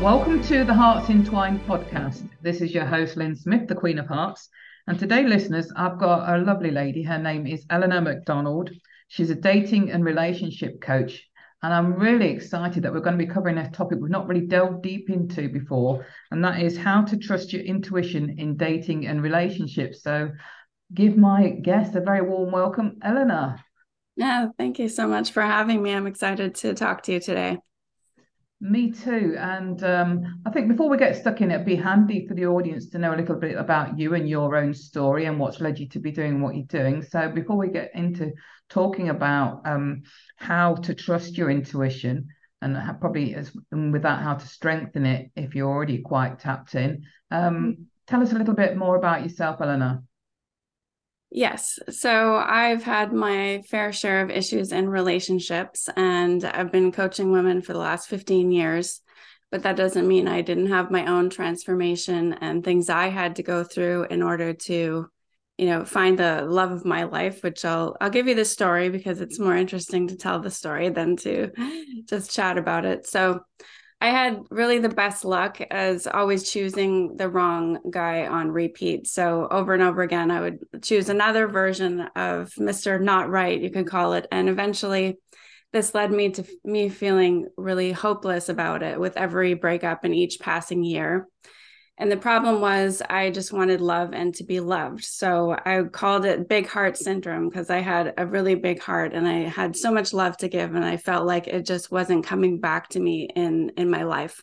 Welcome to the Hearts Entwined podcast. This is your host, Lyn Smith, the Queen of Hearts. And today, listeners, I've got a lovely lady. Her name is Eleanor MacDonald. She's a dating and relationship coach. And I'm really excited that we're going to be covering a topic we've not really delved deep into before, and that is how to trust your intuition in dating and relationships. So, give my guest a very warm welcome, Eleanor. Yeah, thank you so much for having me. I'm excited to talk to you today. Me too. And um, I think before we get stuck in, it'd be handy for the audience to know a little bit about you and your own story and what's led you to be doing what you're doing. So before we get into talking about um, how to trust your intuition and how, probably as and with that how to strengthen it if you're already quite tapped in, um, mm-hmm. tell us a little bit more about yourself, Eleanor. Yes. So I've had my fair share of issues in relationships, and I've been coaching women for the last 15 years. But that doesn't mean I didn't have my own transformation and things I had to go through in order to, you know, find the love of my life, which I'll I'll give you the story because it's more interesting to tell the story than to just chat about it. So I had really the best luck as always choosing the wrong guy on repeat. So over and over again, I would choose another version of Mr. Not Right, you can call it. And eventually, this led me to me feeling really hopeless about it with every breakup in each passing year. And the problem was, I just wanted love and to be loved. So I called it big heart syndrome because I had a really big heart and I had so much love to give. And I felt like it just wasn't coming back to me in, in my life.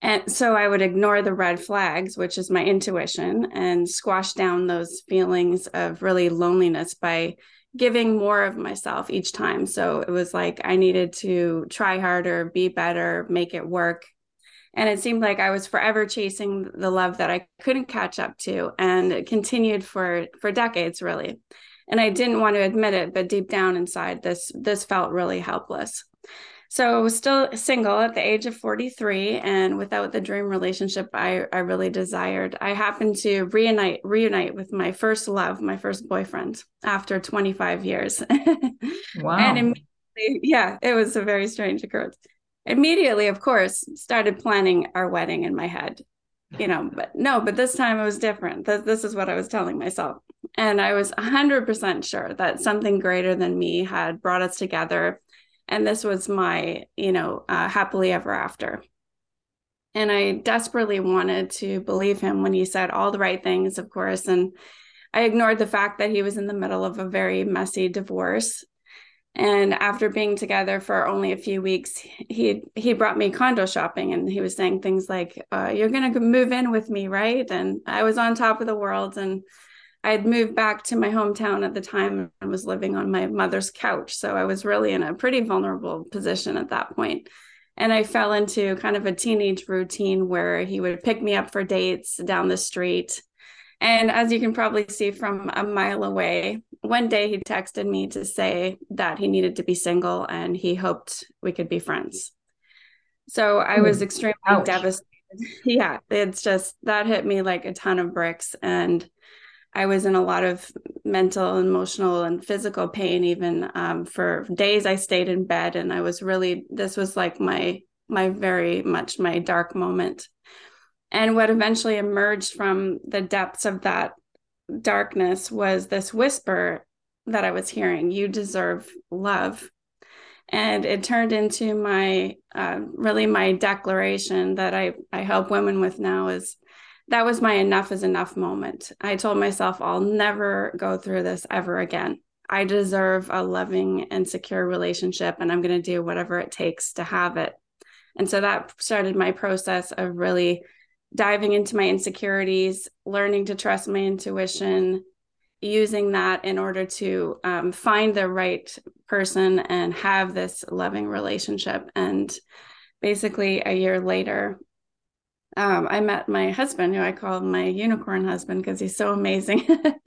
And so I would ignore the red flags, which is my intuition, and squash down those feelings of really loneliness by giving more of myself each time. So it was like I needed to try harder, be better, make it work and it seemed like i was forever chasing the love that i couldn't catch up to and it continued for for decades really. And i didn't want to admit it but deep down inside this this felt really helpless. So i was still single at the age of 43 and without the dream relationship i i really desired i happened to reunite reunite with my first love my first boyfriend after 25 years. Wow. and yeah it was a very strange occurrence immediately, of course, started planning our wedding in my head. You know, but no, but this time it was different. This, this is what I was telling myself. And I was 100% sure that something greater than me had brought us together. And this was my, you know, uh, happily ever after. And I desperately wanted to believe him when he said all the right things, of course. And I ignored the fact that he was in the middle of a very messy divorce and after being together for only a few weeks he he brought me condo shopping and he was saying things like uh, you're to move in with me right? And i was on top of the world and i had moved back to my hometown at the time and was living on my mother's couch. So i was really in a pretty vulnerable position at that point. And i fell into kind of a teenage routine where he would pick me up for dates down the street and as you can probably see from a mile away, one day he texted me to say that he needed to be single and he hoped we could be friends. So I was extremely Ouch. devastated. Yeah, it's just that hit me like a ton of bricks. And I was in a lot of mental, emotional, and physical pain. Even um, for days, I stayed in bed, and I was really. This was like my my very much my dark moment. And what eventually emerged from the depths of that darkness was this whisper that I was hearing you deserve love. And it turned into my uh, really my declaration that I, I help women with now is that was my enough is enough moment. I told myself I'll never go through this ever again. I deserve a loving and secure relationship, and I'm going to do whatever it takes to have it. And so that started my process of really diving into my insecurities, learning to trust my intuition, using that in order to um, find the right person and have this loving relationship. And basically a year later, um, I met my husband, who I call my unicorn husband because he's so amazing.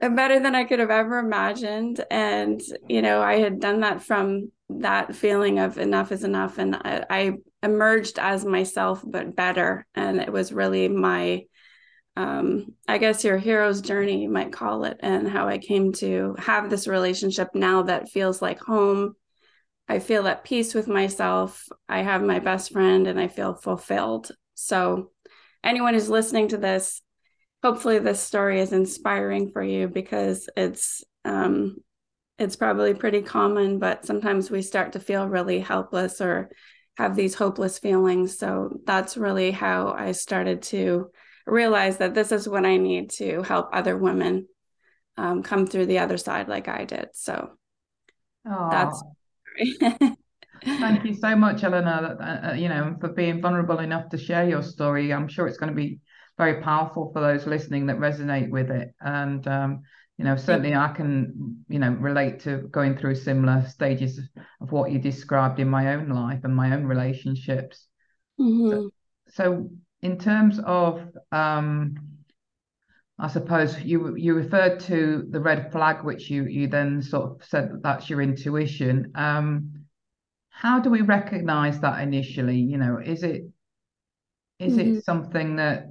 Better than I could have ever imagined. And, you know, I had done that from that feeling of enough is enough. And I, I emerged as myself, but better. And it was really my, um, I guess your hero's journey, you might call it, and how I came to have this relationship now that feels like home I feel at peace with myself. I have my best friend and I feel fulfilled. So, anyone who's listening to this, hopefully this story is inspiring for you because it's um it's probably pretty common, but sometimes we start to feel really helpless or have these hopeless feelings. So that's really how I started to realize that this is what I need to help other women um, come through the other side like I did. So Aww. that's Thank you so much, Eleanor. Uh, uh, you know, for being vulnerable enough to share your story. I'm sure it's going to be very powerful for those listening that resonate with it. And um, you know, certainly I can, you know, relate to going through similar stages of what you described in my own life and my own relationships. Mm-hmm. So, so, in terms of um, I suppose you you referred to the red flag, which you you then sort of said that that's your intuition. Um, how do we recognize that initially? You know, is it is mm-hmm. it something that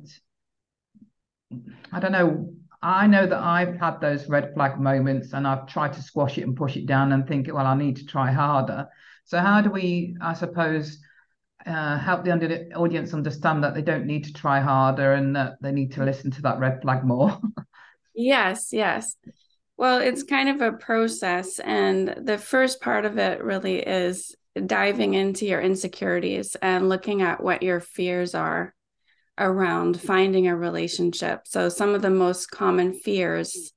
I don't know? I know that I've had those red flag moments and I've tried to squash it and push it down and think, well, I need to try harder. So how do we, I suppose, uh, help the under- audience understand that they don't need to try harder and that they need to listen to that red flag more. yes, yes. Well, it's kind of a process. And the first part of it really is diving into your insecurities and looking at what your fears are around finding a relationship. So, some of the most common fears,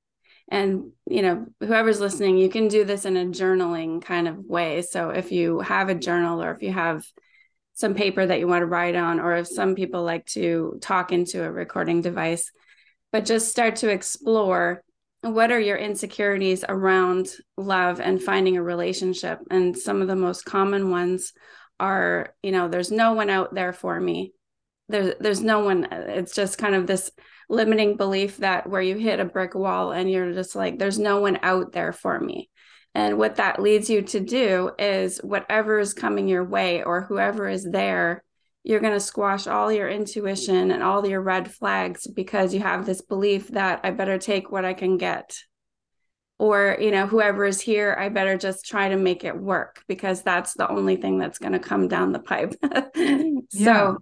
and you know, whoever's listening, you can do this in a journaling kind of way. So, if you have a journal or if you have some paper that you want to write on, or if some people like to talk into a recording device, but just start to explore what are your insecurities around love and finding a relationship. And some of the most common ones are, you know, there's no one out there for me. There's there's no one. Uh, it's just kind of this limiting belief that where you hit a brick wall and you're just like, there's no one out there for me. And what that leads you to do is whatever is coming your way or whoever is there, you're going to squash all your intuition and all your red flags because you have this belief that I better take what I can get. Or, you know, whoever is here, I better just try to make it work because that's the only thing that's going to come down the pipe. so, yeah.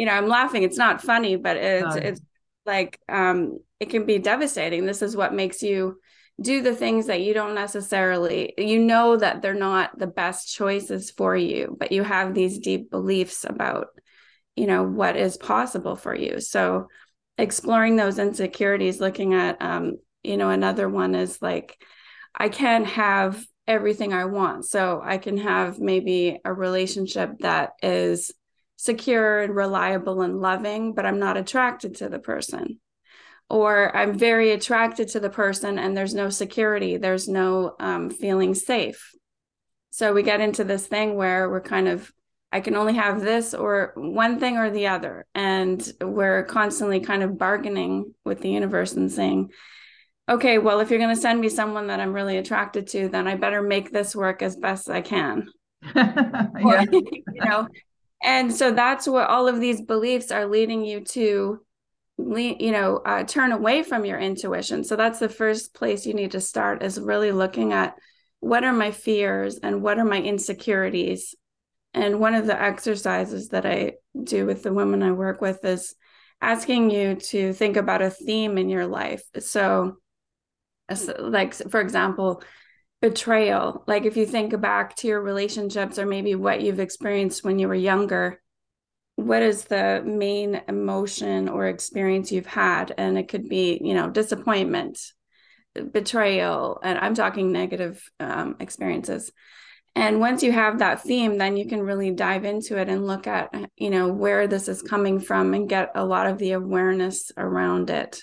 You know, I'm laughing. It's not funny, but it's, no. it's like, um, it can be devastating. This is what makes you do the things that you don't necessarily you know that they're not the best choices for you but you have these deep beliefs about you know what is possible for you so exploring those insecurities looking at um you know another one is like i can't have everything i want so i can have maybe a relationship that is secure and reliable and loving but i'm not attracted to the person or I'm very attracted to the person and there's no security, there's no um, feeling safe. So we get into this thing where we're kind of, I can only have this or one thing or the other. And we're constantly kind of bargaining with the universe and saying, okay, well, if you're going to send me someone that I'm really attracted to, then I better make this work as best I can. yeah. you know, and so that's what all of these beliefs are leading you to you know uh, turn away from your intuition. So that's the first place you need to start is really looking at what are my fears and what are my insecurities. And one of the exercises that i do with the women i work with is asking you to think about a theme in your life. So like for example betrayal like if you think back to your relationships or maybe what you've experienced when you were younger what is the main emotion or experience you've had? And it could be you know disappointment betrayal and i'm talking negative um, experiences. And once you have that theme then you can really dive into it and look at you know where this is coming from and get a lot of the awareness around it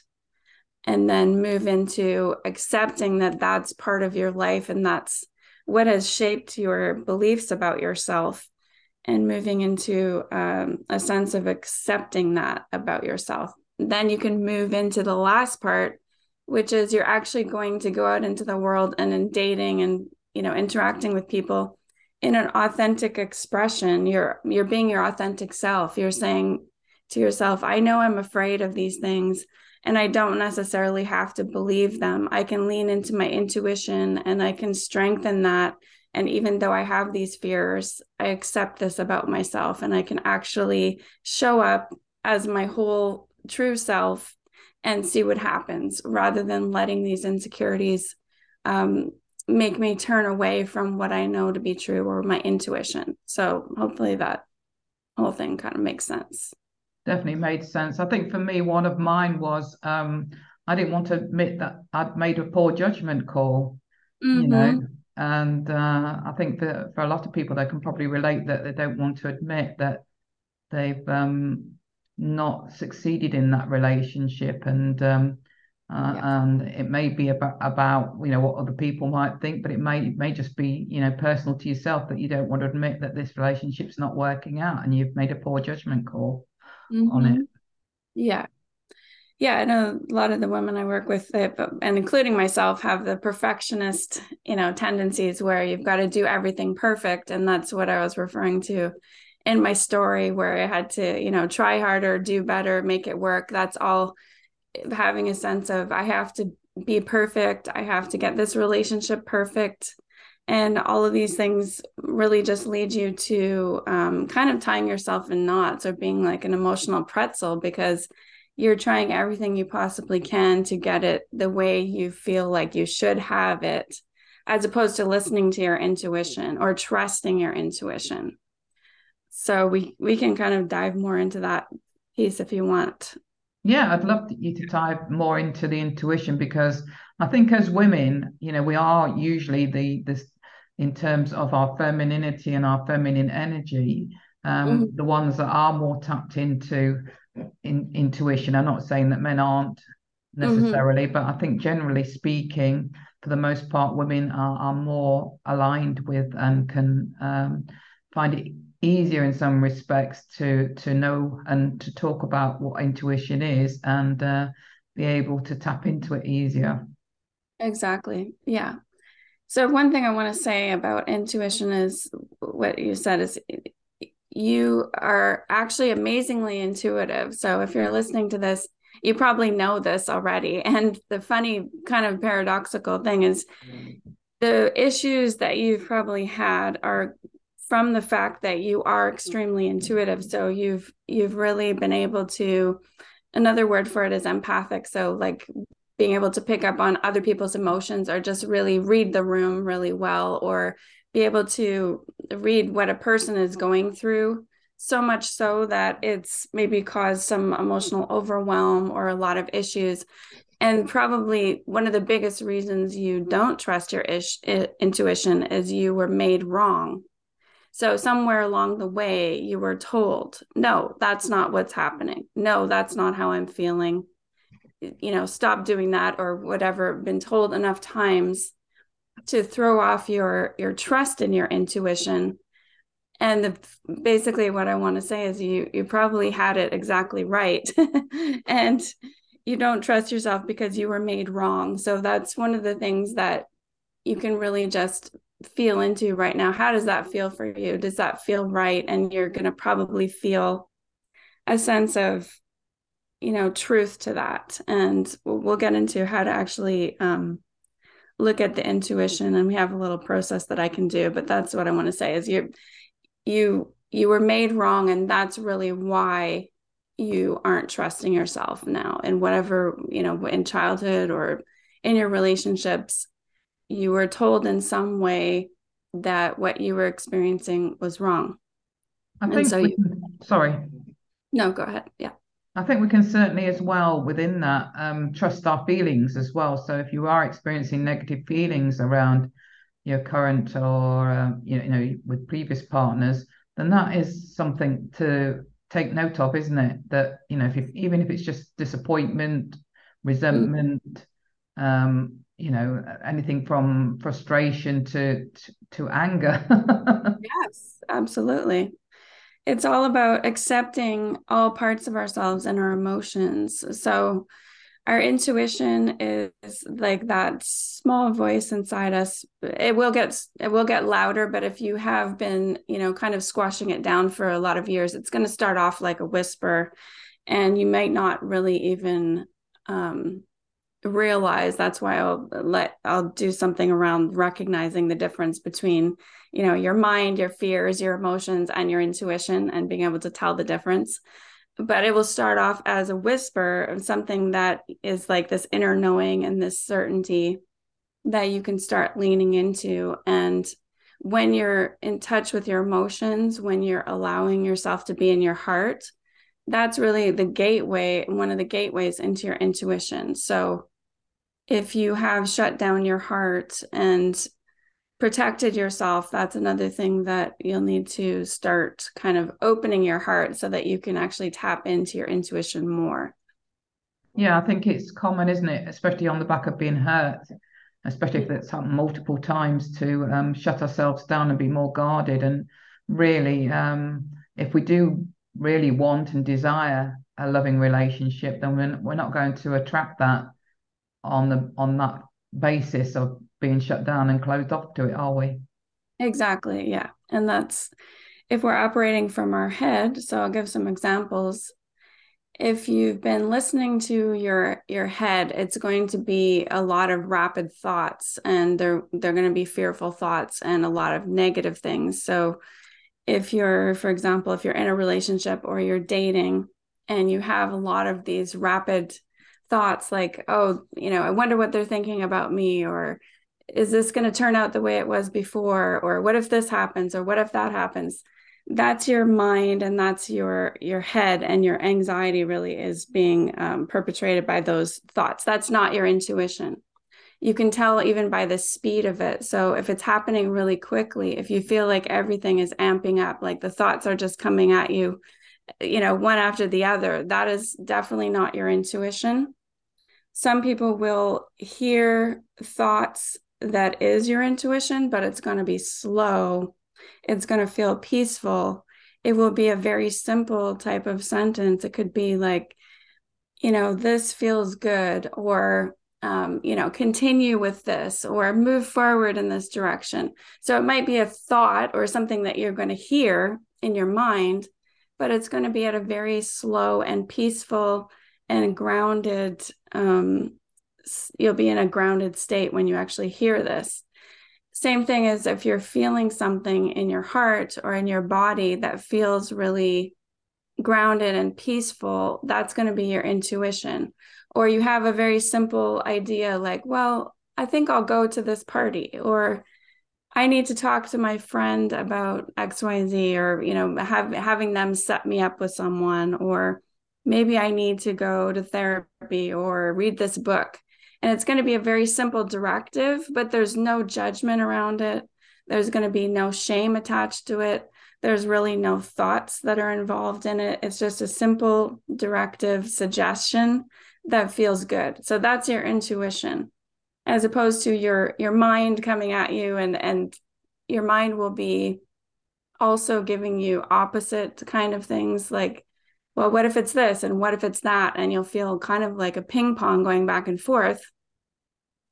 and then move into accepting that that's part of your life and that's what has shaped your beliefs about yourself and moving into um, a sense of accepting that about yourself. Then you can move into the last part, which is you're actually going to go out into the world and in dating and you know interacting with people in an authentic expression. You're you're being your authentic self. You're saying to yourself, I know I'm afraid of these things and I don't necessarily have to believe them. I can lean into my intuition and I can strengthen that and even though I have these fears, I accept this about myself and I can actually show up as my whole true self and see what happens rather than letting these insecurities um, make me turn away from what I know to be true or my intuition. So hopefully that whole thing kind of makes sense. Definitely made sense. I think for me, one of mine was um, I didn't want to admit that I'd made a poor judgment call. Mm-hmm. You know, and uh, I think that for a lot of people, they can probably relate that they don't want to admit that they've um, not succeeded in that relationship, and um, uh, yeah. and it may be about about you know what other people might think, but it may it may just be you know personal to yourself that you don't want to admit that this relationship's not working out, and you've made a poor judgment call mm-hmm. on it. Yeah, yeah, I know a lot of the women I work with, and including myself, have the perfectionist, you know, tendencies where you've got to do everything perfect, and that's what I was referring to in my story, where I had to, you know, try harder, do better, make it work. That's all having a sense of I have to be perfect, I have to get this relationship perfect, and all of these things really just lead you to um, kind of tying yourself in knots or being like an emotional pretzel because you're trying everything you possibly can to get it the way you feel like you should have it as opposed to listening to your intuition or trusting your intuition. So we we can kind of dive more into that piece if you want. Yeah i'd love you to dive more into the intuition because i think as women you know we are usually the this in terms of our femininity and our feminine energy um, mm-hmm. the ones that are more tapped into in, intuition. I'm not saying that men aren't necessarily, mm-hmm. but I think generally speaking, for the most part, women are, are more aligned with and can um, find it easier in some respects to to know and to talk about what intuition is and uh, be able to tap into it easier. Exactly. Yeah. So one thing I want to say about intuition is what you said is you are actually amazingly intuitive. So if you're listening to this, you probably know this already. And the funny kind of paradoxical thing is the issues that you've probably had are from the fact that you are extremely intuitive. So you've you've really been able to another word for it is empathic. So like being able to pick up on other people's emotions or just really read the room really well or be able to read what a person is going through so much so that it's maybe caused some emotional overwhelm or a lot of issues. And probably one of the biggest reasons you don't trust your ish, intuition is you were made wrong. So somewhere along the way you were told no that's not what's happening. No that's not how i'm feeling you know stop doing that or whatever been told enough times to throw off your your trust in your intuition. And the, basically what i want to say is you you probably had it exactly right. And you don't trust yourself because you were made wrong. So that's one of the things that you can really just feel into right now. How does that feel for you? Does that feel right? And you're going to probably feel a sense of you know truth to that. And we'll, we'll get into how to actually um, look at the intuition and we have a little process that I can do but that's what I want to say is you you you were made wrong and that's really why you aren't trusting yourself now. And whatever you know in childhood or in your relationships you were told in some way that what you were experiencing was wrong. I think so you, sorry. No go ahead. Yeah I think we can certainly, as well, within that, um, trust our feelings as well. So if you are experiencing negative feelings around your current or um, you know with previous partners, then that is something to take note of, isn't it? That you know, if, if even if it's just disappointment, resentment, um, you know anything from frustration to to, to anger yes absolutely it's all about accepting all parts of ourselves and our emotions. So our intuition is like that small voice inside us. It will get it will get louder but if you have been you know kind of squashing it down for a lot of years it's going to start off like a whisper and you might not really even um, realize that's why I'll let I'll do something around recognizing the difference between you know your mind your fears your emotions and your intuition and being able to tell the difference. But it will start off as a whisper of something that is like this inner knowing and this certainty that you can start leaning into. And when you're in touch with your emotions when you're allowing yourself to be in your heart that's really the gateway one of the gateways into your intuition. So if you have shut down your heart and protected yourself that's another thing that you'll need to start kind of opening your heart so that you can actually tap into your intuition more. Yeah i think it's common isn't it? Especially on the back of being hurt. Especially if it's happened multiple times to um, shut ourselves down and be more guarded. And really um, if we do really want and desire a loving relationship then we're, we're not going to attract that on the on that basis of being shut down and closed off to it, are we? Exactly. Yeah. And that's if we're operating from our head. So I'll give some examples. If you've been listening to your your head, it's going to be a lot of rapid thoughts and they're they're going to be fearful thoughts and a lot of negative things. So if you're for example, if you're in a relationship or you're dating and you have a lot of these rapid thoughts like, oh, you know, I wonder what they're thinking about me, or is this going to turn out the way it was before, or what if this happens, or what if that happens? That's your mind and that's your your head and your anxiety really is being um, perpetrated by those thoughts. That's not your intuition. You can tell even by the speed of it. So if it's happening really quickly, if you feel like everything is amping up, like the thoughts are just coming at you, you know, one after the other, that is definitely not your intuition some people will hear thoughts that is your intuition, but it's going to be slow. It's going to feel peaceful. It will be a very simple type of sentence. It could be like, you know, this feels good, or, um, you know, continue with this, or move forward in this direction. So it might be a thought or something that you're going to hear in your mind, but it's going to be at a very slow and peaceful and grounded um, you'll be in a grounded state when you actually hear this. Same thing as if you're feeling something in your heart or in your body that feels really grounded and peaceful that's going to be your intuition. Or you have a very simple idea like well i think i'll go to this party or i need to talk to my friend about xyz or you know have having them set me up with someone or maybe I need to go to therapy or read this book. And it's going to be a very simple directive, but there's no judgment around it. There's going to be no shame attached to it. There's really no thoughts that are involved in it. It's just a simple directive suggestion that feels good. So that's your intuition as opposed to your your mind coming at you and and your mind will be also giving you opposite kind of things like well, what if it's this and what if it's that? And you'll feel kind of like a ping pong going back and forth.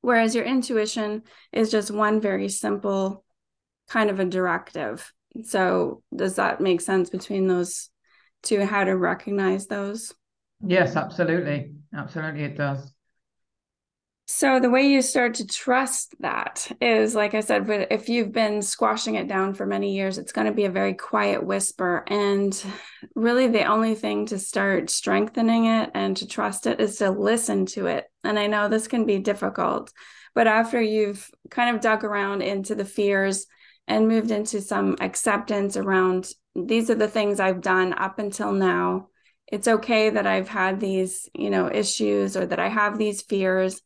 Whereas your intuition is just one very simple kind of a directive. So, does that make sense between those two? How to recognize those? Yes, absolutely. Absolutely, it does. So the way you start to trust that is, like I said, if you've been squashing it down for many years, it's going to be a very quiet whisper. And really, the only thing to start strengthening it and to trust it is to listen to it. And I know this can be difficult, but after you've kind of dug around into the fears and moved into some acceptance around these are the things I've done up until now. It's okay that I've had these, you know, issues or that I have these fears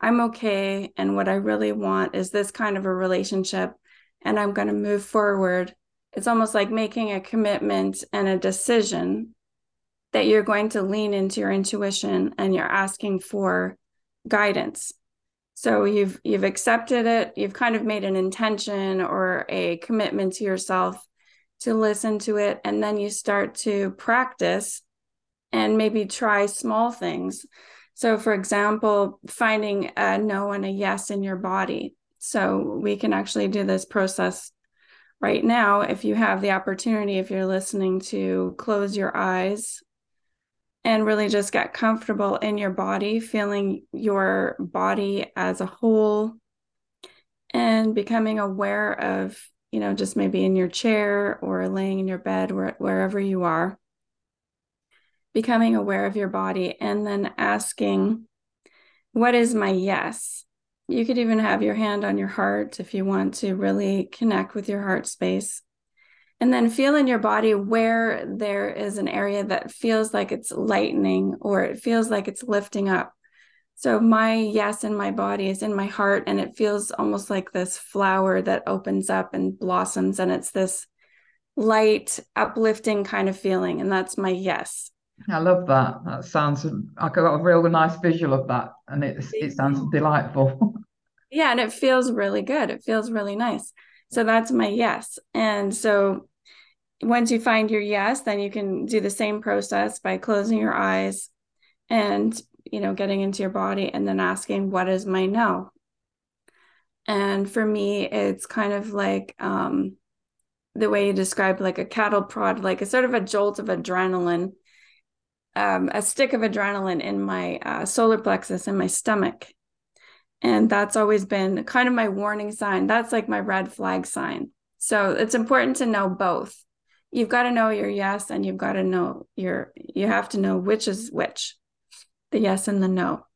I'm okay. And what I really want is this kind of a relationship, and I'm going to move forward. It's almost like making a commitment and a decision that you're going to lean into your intuition and you're asking for guidance. So you've you've accepted it, you've kind of made an intention or a commitment to yourself to listen to it and then you start to practice and maybe try small things. So for example, finding a no and a yes in your body. So we can actually do this process right now if you have the opportunity if you're listening to close your eyes and really just get comfortable in your body, feeling your body as a whole and becoming aware of, you know, just maybe in your chair or laying in your bed, where, wherever you are, becoming aware of your body and then asking, What is my yes? You could even have your hand on your heart if you want to really connect with your heart space. And then feel in your body where there is an area that feels like it's lightening or it feels like it's lifting up. So, my yes in my body is in my heart, and it feels almost like this flower that opens up and blossoms. And it's this light, uplifting kind of feeling. And that's my yes. I love that. That sounds like I got a real nice visual of that. And it, it sounds delightful. Yeah. And it feels really good. It feels really nice. So that's my yes. And so once you find your yes, then you can do the same process by closing your eyes and you know getting into your body and then asking what is my no. And for me, it's kind of like um, the way you described like a cattle prod, like a sort of a jolt of adrenaline, um, a stick of adrenaline in my uh, solar plexus in my stomach. And that's always been kind of my warning sign. That's like my red flag sign. So it's important to know both you've got to know your yes and you've got to know your you have to know which is which the yes and the no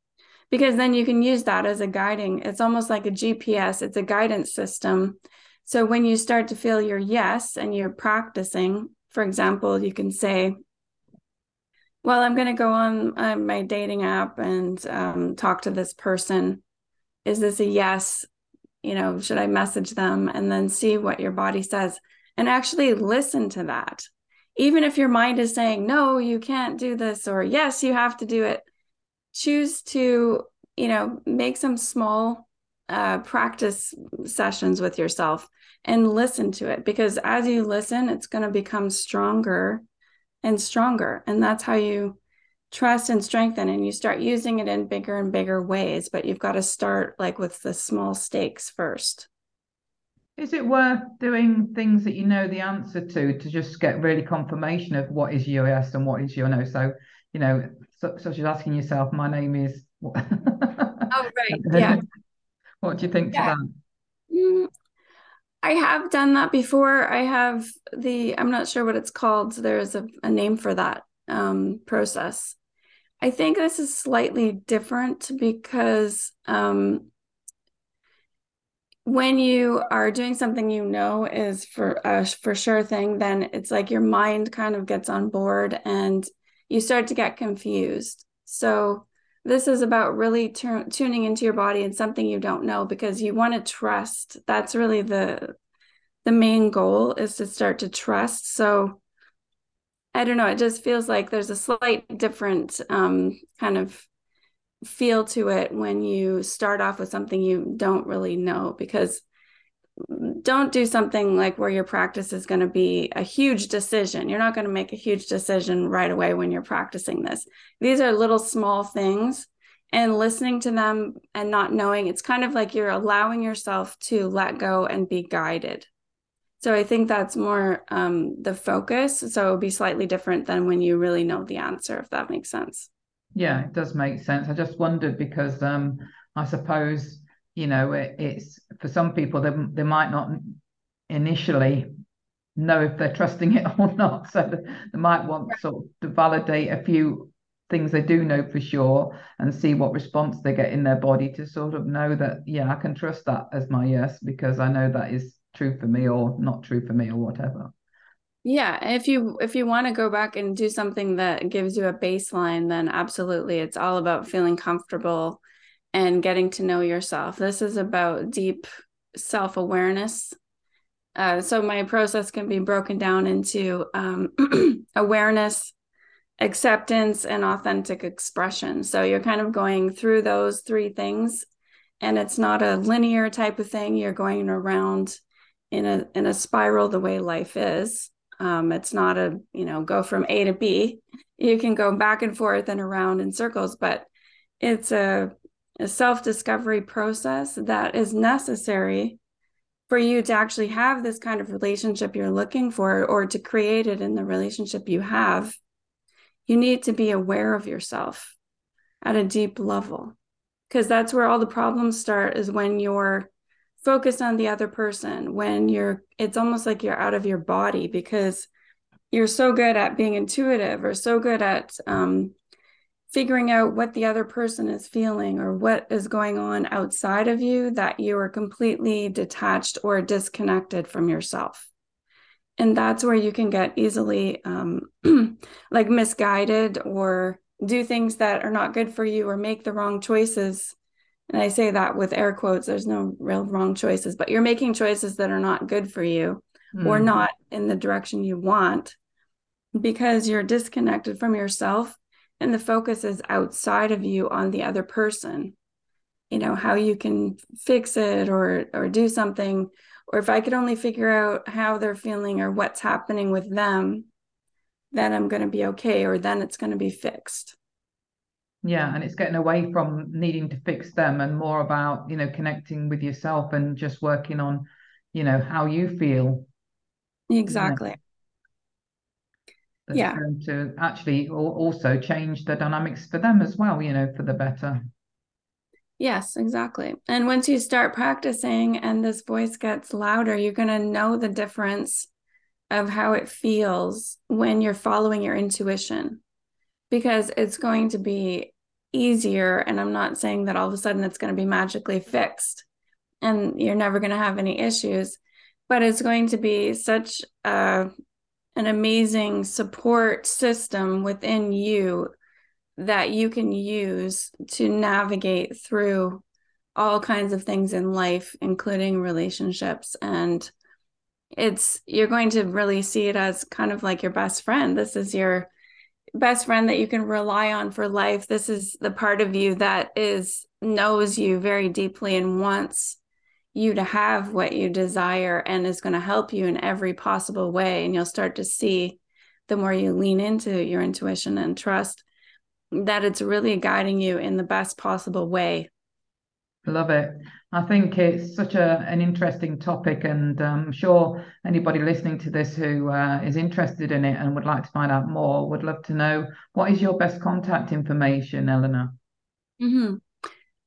because then you can use that as a guiding it's almost like a gps it's a guidance system so when you start to feel your yes and you're practicing for example you can say well i'm going to go on uh, my dating app and um, talk to this person is this a yes you know should i message them and then see what your body says and actually listen to that. Even if your mind is saying, no, you can't do this, or yes, you have to do it, choose to, you know, make some small uh, practice sessions with yourself and listen to it because as you listen, it's going to become stronger and stronger. And that's how you trust and strengthen and you start using it in bigger and bigger ways. But you've got to start like with the small stakes first. Is it worth doing things that you know the answer to to just get really confirmation of what is your yes and what is your no? So, you know, so, such as asking yourself, my name is. oh, right. Yeah. what do you think yeah. to that? Mm, I have done that before. I have the, I'm not sure what it's called. There's a, a name for that um, process. I think this is slightly different because um, when you are doing something you know is for a for sure thing, then it's like your mind kind of gets on board and you start to get confused. So this is about really t- tuning into your body and something you don't know because you want to trust. That's really the the main goal is to start to trust. So I don't know. It just feels like there's a slight different um, kind of feel to it when you start off with something you don't really know because don't do something like where your practice is going to be a huge decision. You're not going to make a huge decision right away when you're practicing this. These are little small things and listening to them and not knowing it's kind of like you're allowing yourself to let go and be guided. So I think that's more um, the focus. So it would be slightly different than when you really know the answer, if that makes sense. Yeah, it does make sense. I just wondered because um, I suppose you know it, it's for some people they they might not initially know if they're trusting it or not, so they might want sort of to validate a few things they do know for sure and see what response they get in their body to sort of know that yeah I can trust that as my yes because I know that is true for me or not true for me or whatever. Yeah, if you if you want to go back and do something that gives you a baseline, then absolutely, it's all about feeling comfortable and getting to know yourself. This is about deep self awareness. Uh, so my process can be broken down into um, awareness, acceptance, and authentic expression. So you're kind of going through those three things and it's not a linear type of thing you're going around in a in a spiral the way life is. Um, it's not a you know go from a to b. You can go back and forth and around in circles but it's a, a self-discovery process that is necessary for you to actually have this kind of relationship you're looking for or to create it in the relationship you have. You need to be aware of yourself at a deep level because that's where all the problems start is when you're focused on the other person when you're it's almost like you're out of your body because you're so good at being intuitive or so good at um, figuring out what the other person is feeling or what is going on outside of you that you are completely detached or disconnected from yourself. And that's where you can get easily um, like misguided or do things that are not good for you or make the wrong choices and I say that with air quotes, there's no real wrong choices, but you're making choices that are not good for you mm. or not in the direction you want because you're disconnected from yourself and the focus is outside of you on the other person. You know, how you can fix it or or do something or if I could only figure out how they're feeling or what's happening with them, then I'm going to be okay or then it's going to be fixed yeah and it's getting away from needing to fix them and more about you know connecting with yourself and just working on you know how you feel. Exactly. Yeah. going to actually also change the dynamics for them as well you know for the better. Yes exactly. And once you start practicing and this voice gets louder you're going to know the difference of how it feels when you're following your intuition. Because it's going to be easier. And I'm not saying that all of a sudden it's going to be magically fixed and you're never going to have any issues, but it's going to be such a, an amazing support system within you that you can use to navigate through all kinds of things in life, including relationships. And it's, you're going to really see it as kind of like your best friend. This is your, best friend that you can rely on for life. This is the part of you that is knows you very deeply and wants you to have what you desire and is going to help you in every possible way. And you'll start to see the more you lean into your intuition and trust that it's really guiding you in the best possible way. Love it. I think it's such a an interesting topic, and I'm sure anybody listening to this who uh, is interested in it and would like to find out more would love to know what is your best contact information, Eleanor. Mm-hmm.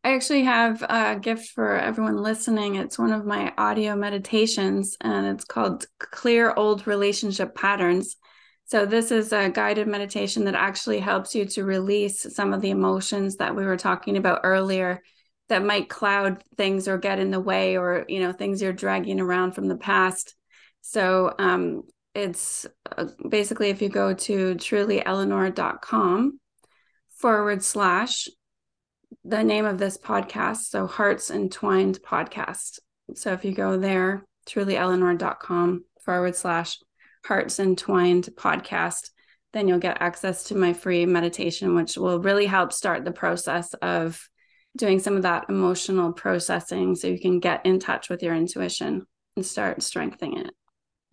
I actually have a gift for everyone listening. It's one of my audio meditations, and it's called Clear Old Relationship Patterns. So, this is a guided meditation that actually helps you to release some of the emotions that we were talking about earlier that might cloud things or get in the way or you know things you're dragging around from the past. So um, it's uh, basically if you go to trulyeleanor.com forward slash the name of this podcast so hearts entwined podcast. So if you go there trulyeleanor.com forward slash hearts entwined podcast then you'll get access to my free meditation which will really help start the process of doing some of that emotional processing so you can get in touch with your intuition and start strengthening it.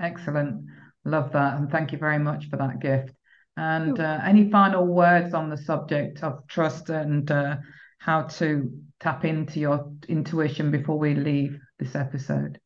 Excellent. Love that. And thank you very much for that gift. And uh, any final words on the subject of trust and uh, how to tap into your intuition before we leave this episode?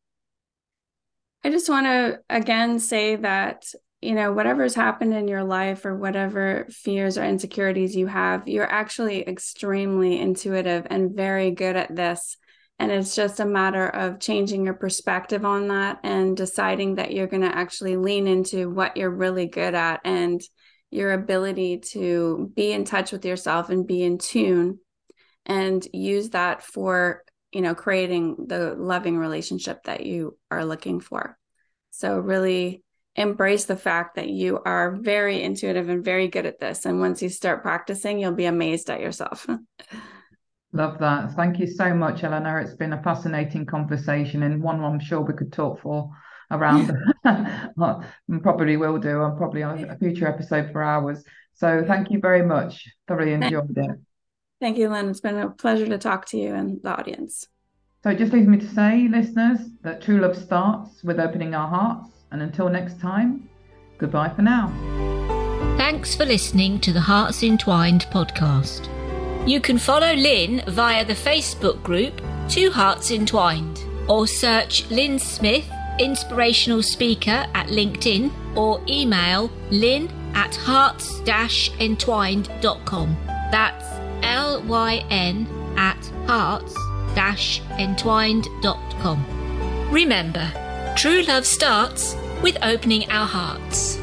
I just want to again say that you know, whatever's happened in your life or whatever fears or insecurities you have, you're actually extremely intuitive and very good at this. And it's just a matter of changing your perspective on that and deciding that you're going to actually lean into what you're really good at and your ability to be in touch with yourself and be in tune and use that for, you know, creating the loving relationship that you are looking for. So, really embrace the fact that you are very intuitive and very good at this. And once you start practicing, you'll be amazed at yourself. Love that. Thank you so much, Eleanor. It's been a fascinating conversation and one I'm sure we could talk for around. well, probably will do. I'm probably on a future episode for hours. So thank you very much. Thoroughly enjoyed it. Thank you, Lyn. It's been a pleasure to talk to you and the audience. So it just leaves me to say, listeners, that true love starts with opening our hearts. And until next time, goodbye for now. Thanks for listening to the Hearts Entwined podcast. You can follow Lyn via the Facebook group Two Hearts Entwined or search Lyn Smith, inspirational speaker at LinkedIn or email lyn at hearts-entwined.com. That's L Y N at hearts-entwined.com. Remember, true love starts with opening our hearts.